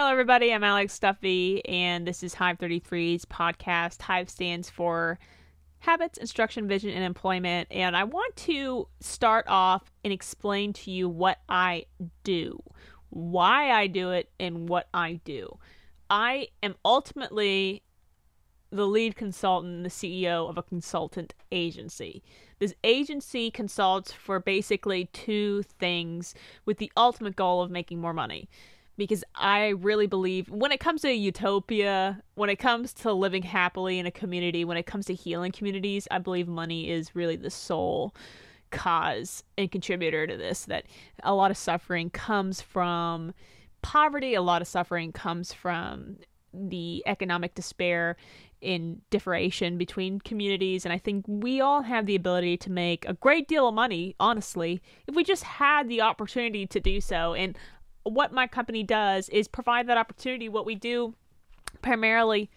Hello, everybody. I'm Alex Duffy, and this is Hive 33's podcast. Hive stands for Habits, Instruction, Vision, and Employment. And I want to start off and explain to you what I do, why I do it, and what I do. I am ultimately the lead consultant, the CEO of a consultant agency. This agency consults for basically two things with the ultimate goal of making more money because I really believe when it comes to utopia, when it comes to living happily in a community, when it comes to healing communities, I believe money is really the sole cause and contributor to this. That a lot of suffering comes from poverty, a lot of suffering comes from the economic despair in differentiation between communities and i think we all have the ability to make a great deal of money honestly if we just had the opportunity to do so and what my company does is provide that opportunity. What we do primarily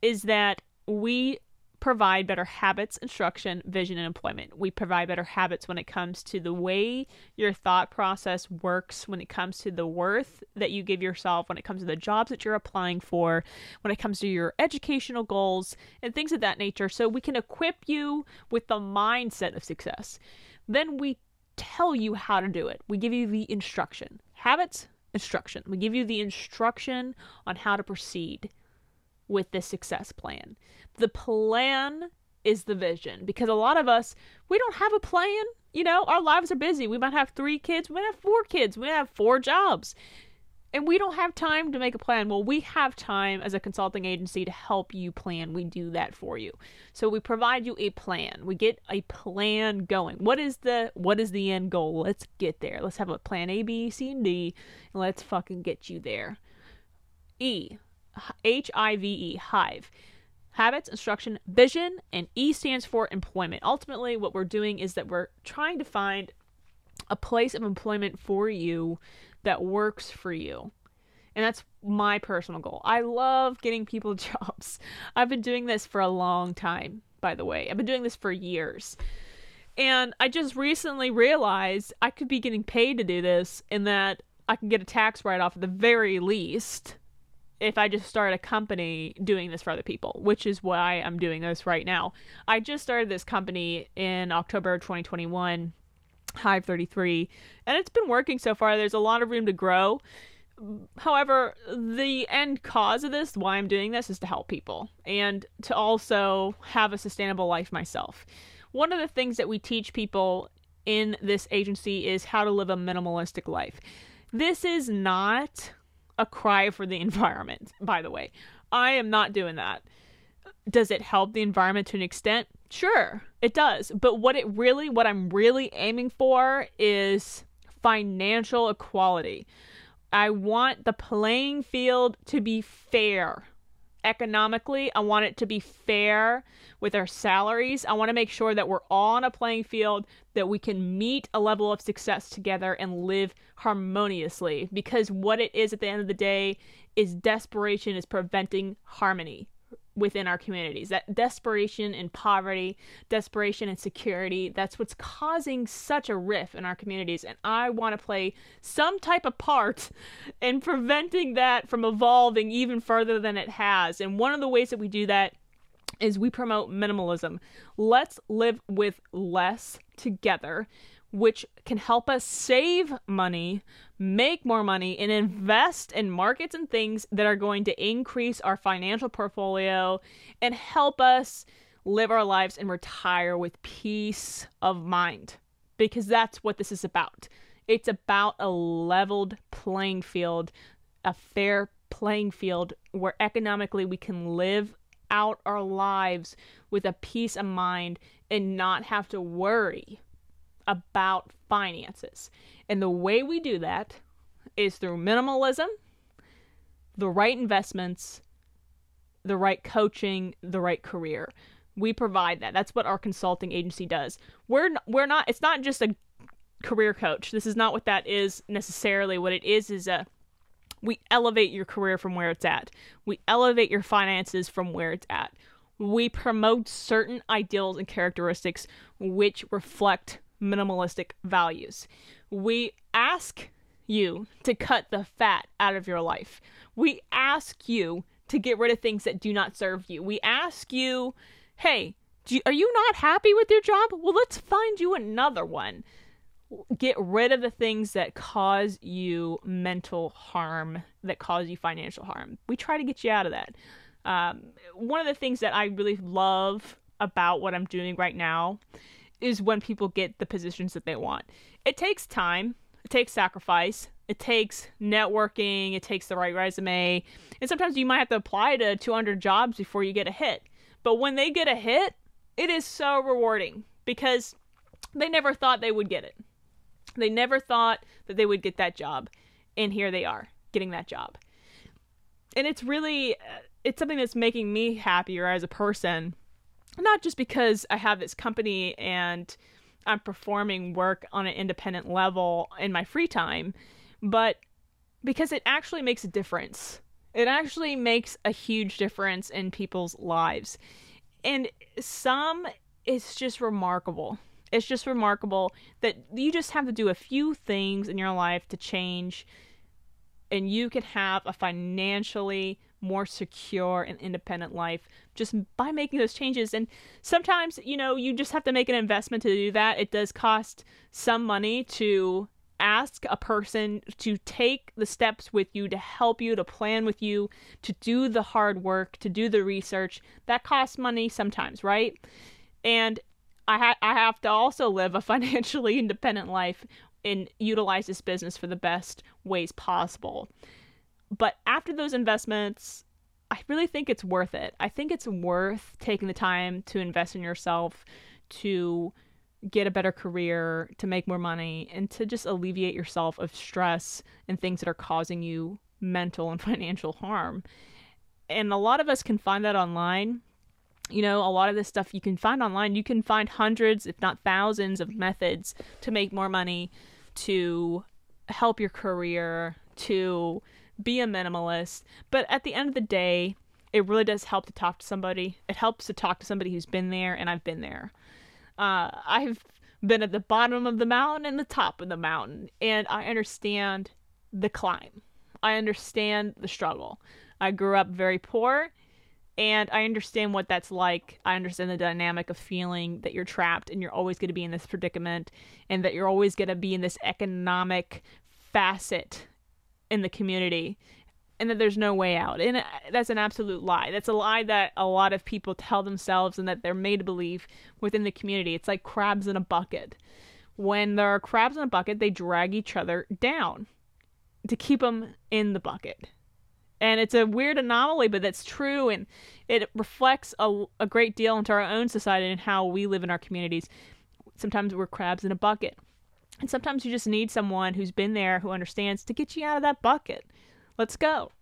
is that we provide better habits, instruction, vision, and employment. We provide better habits when it comes to the way your thought process works, when it comes to the worth that you give yourself, when it comes to the jobs that you're applying for, when it comes to your educational goals, and things of that nature. So we can equip you with the mindset of success. Then we tell you how to do it. We give you the instruction. Habits, instruction. We give you the instruction on how to proceed with this success plan. The plan is the vision because a lot of us, we don't have a plan. You know, our lives are busy. We might have three kids, we might have four kids, we might have four jobs and we don't have time to make a plan. Well, we have time as a consulting agency to help you plan. We do that for you. So we provide you a plan. We get a plan going. What is the what is the end goal? Let's get there. Let's have a plan A, B, C, and D, and let's fucking get you there. E, H I V E, Hive. Habits, instruction, vision, and E stands for employment. Ultimately, what we're doing is that we're trying to find a place of employment for you that works for you. And that's my personal goal. I love getting people jobs. I've been doing this for a long time, by the way. I've been doing this for years. And I just recently realized I could be getting paid to do this and that I can get a tax write off at the very least if I just start a company doing this for other people, which is why I'm doing this right now. I just started this company in October 2021 Hive 33, and it's been working so far. There's a lot of room to grow. However, the end cause of this, why I'm doing this, is to help people and to also have a sustainable life myself. One of the things that we teach people in this agency is how to live a minimalistic life. This is not a cry for the environment, by the way. I am not doing that. Does it help the environment to an extent? Sure, it does. But what it really, what I'm really aiming for is financial equality. I want the playing field to be fair. Economically, I want it to be fair with our salaries. I want to make sure that we're all on a playing field, that we can meet a level of success together and live harmoniously. Because what it is at the end of the day is desperation is preventing harmony within our communities. That desperation and poverty, desperation and security, that's what's causing such a rift in our communities. And I want to play some type of part in preventing that from evolving even further than it has. And one of the ways that we do that is we promote minimalism. Let's live with less together which can help us save money, make more money, and invest in markets and things that are going to increase our financial portfolio and help us live our lives and retire with peace of mind. Because that's what this is about. It's about a leveled playing field, a fair playing field where economically we can live out our lives with a peace of mind and not have to worry about finances. And the way we do that is through minimalism, the right investments, the right coaching, the right career. We provide that. That's what our consulting agency does. We're we're not it's not just a career coach. This is not what that is necessarily. What it is is a we elevate your career from where it's at. We elevate your finances from where it's at. We promote certain ideals and characteristics which reflect minimalistic values. We ask you to cut the fat out of your life. We ask you to get rid of things that do not serve you. We ask you, hey, you, are you not happy with your job? Well, let's find you another one. Get rid of the things that cause you mental harm, that cause you financial harm. We try to get you out of that. Um, one of the things that I really love about what I'm doing right now is when people get the positions that they want. It takes time, it takes sacrifice, it takes networking, it takes the right resume, and sometimes you might have to apply to 200 jobs before you get a hit. But when they get a hit, it is so rewarding because they never thought they would get it. They never thought that they would get that job, and here they are getting that job. And it's really uh, it's something that's making me happier as a person, not just because I have this company and I'm performing work on an independent level in my free time, but because it actually makes a difference. It actually makes a huge difference in people's lives. And some it's just remarkable. It's just remarkable that you just have to do a few things in your life to change and you can have a financially more secure and independent life just by making those changes. And sometimes, you know, you just have to make an investment to do that. It does cost some money to ask a person to take the steps with you, to help you, to plan with you, to do the hard work, to do the research. That costs money sometimes, right? And I, ha- I have to also live a financially independent life and utilize this business for the best ways possible. But after those investments, I really think it's worth it. I think it's worth taking the time to invest in yourself, to get a better career, to make more money, and to just alleviate yourself of stress and things that are causing you mental and financial harm. And a lot of us can find that online. You know, a lot of this stuff you can find online. You can find hundreds, if not thousands, of methods to make more money, to help your career, to be a minimalist. But at the end of the day, it really does help to talk to somebody. It helps to talk to somebody who's been there, and I've been there. Uh, I've been at the bottom of the mountain and the top of the mountain, and I understand the climb. I understand the struggle. I grew up very poor, and I understand what that's like. I understand the dynamic of feeling that you're trapped and you're always going to be in this predicament, and that you're always going to be in this economic facet in the community and that there's no way out. And uh, that's an absolute lie. That's a lie that a lot of people tell themselves and that they're made to believe within the community. It's like crabs in a bucket. When there are crabs in a bucket, they drag each other down to keep them in the bucket. And it's a weird anomaly, but that's true. And it reflects a, a great deal into our own society and how we live in our communities. Sometimes we're crabs in a bucket. And sometimes you just need someone who's been there, who understands to get you out of that bucket. Let's go.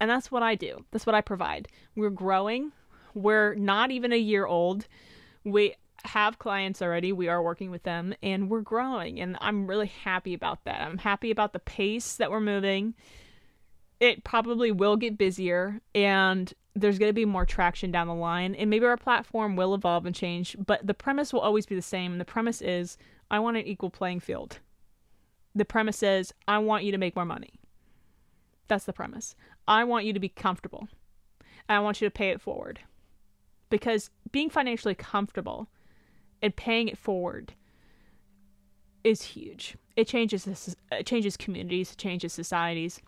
And that's what I do. That's what I provide. We're growing. We're not even a year old. We have clients already. We are working with them and we're growing. And I'm really happy about that. I'm happy about the pace that we're moving. It probably will get busier and there's going to be more traction down the line. And maybe our platform will evolve and change, but the premise will always be the same. The premise is I want an equal playing field. The premise is I want you to make more money. That's the premise. I want you to be comfortable. I want you to pay it forward. Because being financially comfortable and paying it forward is huge. It changes this, it changes communities, it changes societies.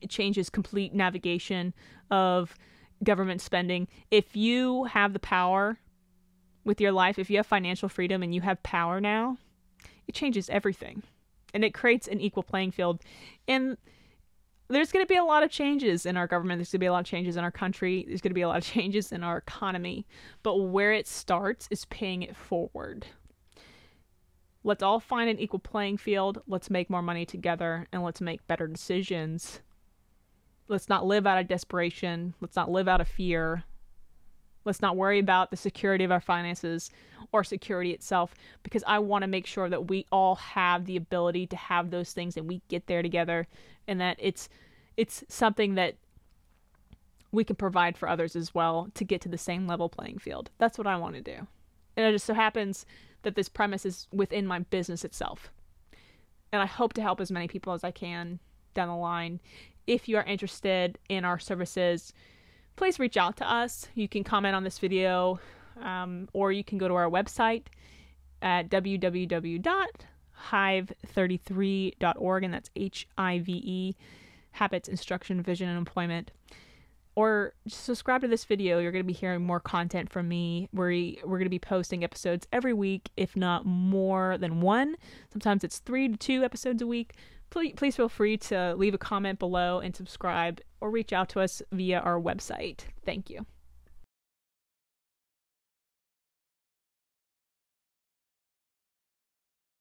It changes complete navigation of government spending. If you have the power with your life, if you have financial freedom and you have power now, it changes everything. And it creates an equal playing field. And there's going to be a lot of changes in our government. There's going to be a lot of changes in our country. There's going to be a lot of changes in our economy. But where it starts is paying it forward. Let's all find an equal playing field. Let's make more money together and let's make better decisions. Let's not live out of desperation. Let's not live out of fear. Let's not worry about the security of our finances or security itself because I want to make sure that we all have the ability to have those things and we get there together and that it's it's something that we can provide for others as well to get to the same level playing field. That's what I want to do. And it just so happens that this premise is within my business itself. and I hope to help as many people as I can down the line. If you are interested in our services, please reach out to us. You can comment on this video, um, or you can go to our website at www.hive33.org, and that's H I V E, Habits, Instruction, Vision, and Employment. Or subscribe to this video. You're going to be hearing more content from me. We're, we're going to be posting episodes every week, if not more than one. Sometimes it's three to two episodes a week please, please feel free to leave a comment below and subscribe or reach out to us via our website. Thank you.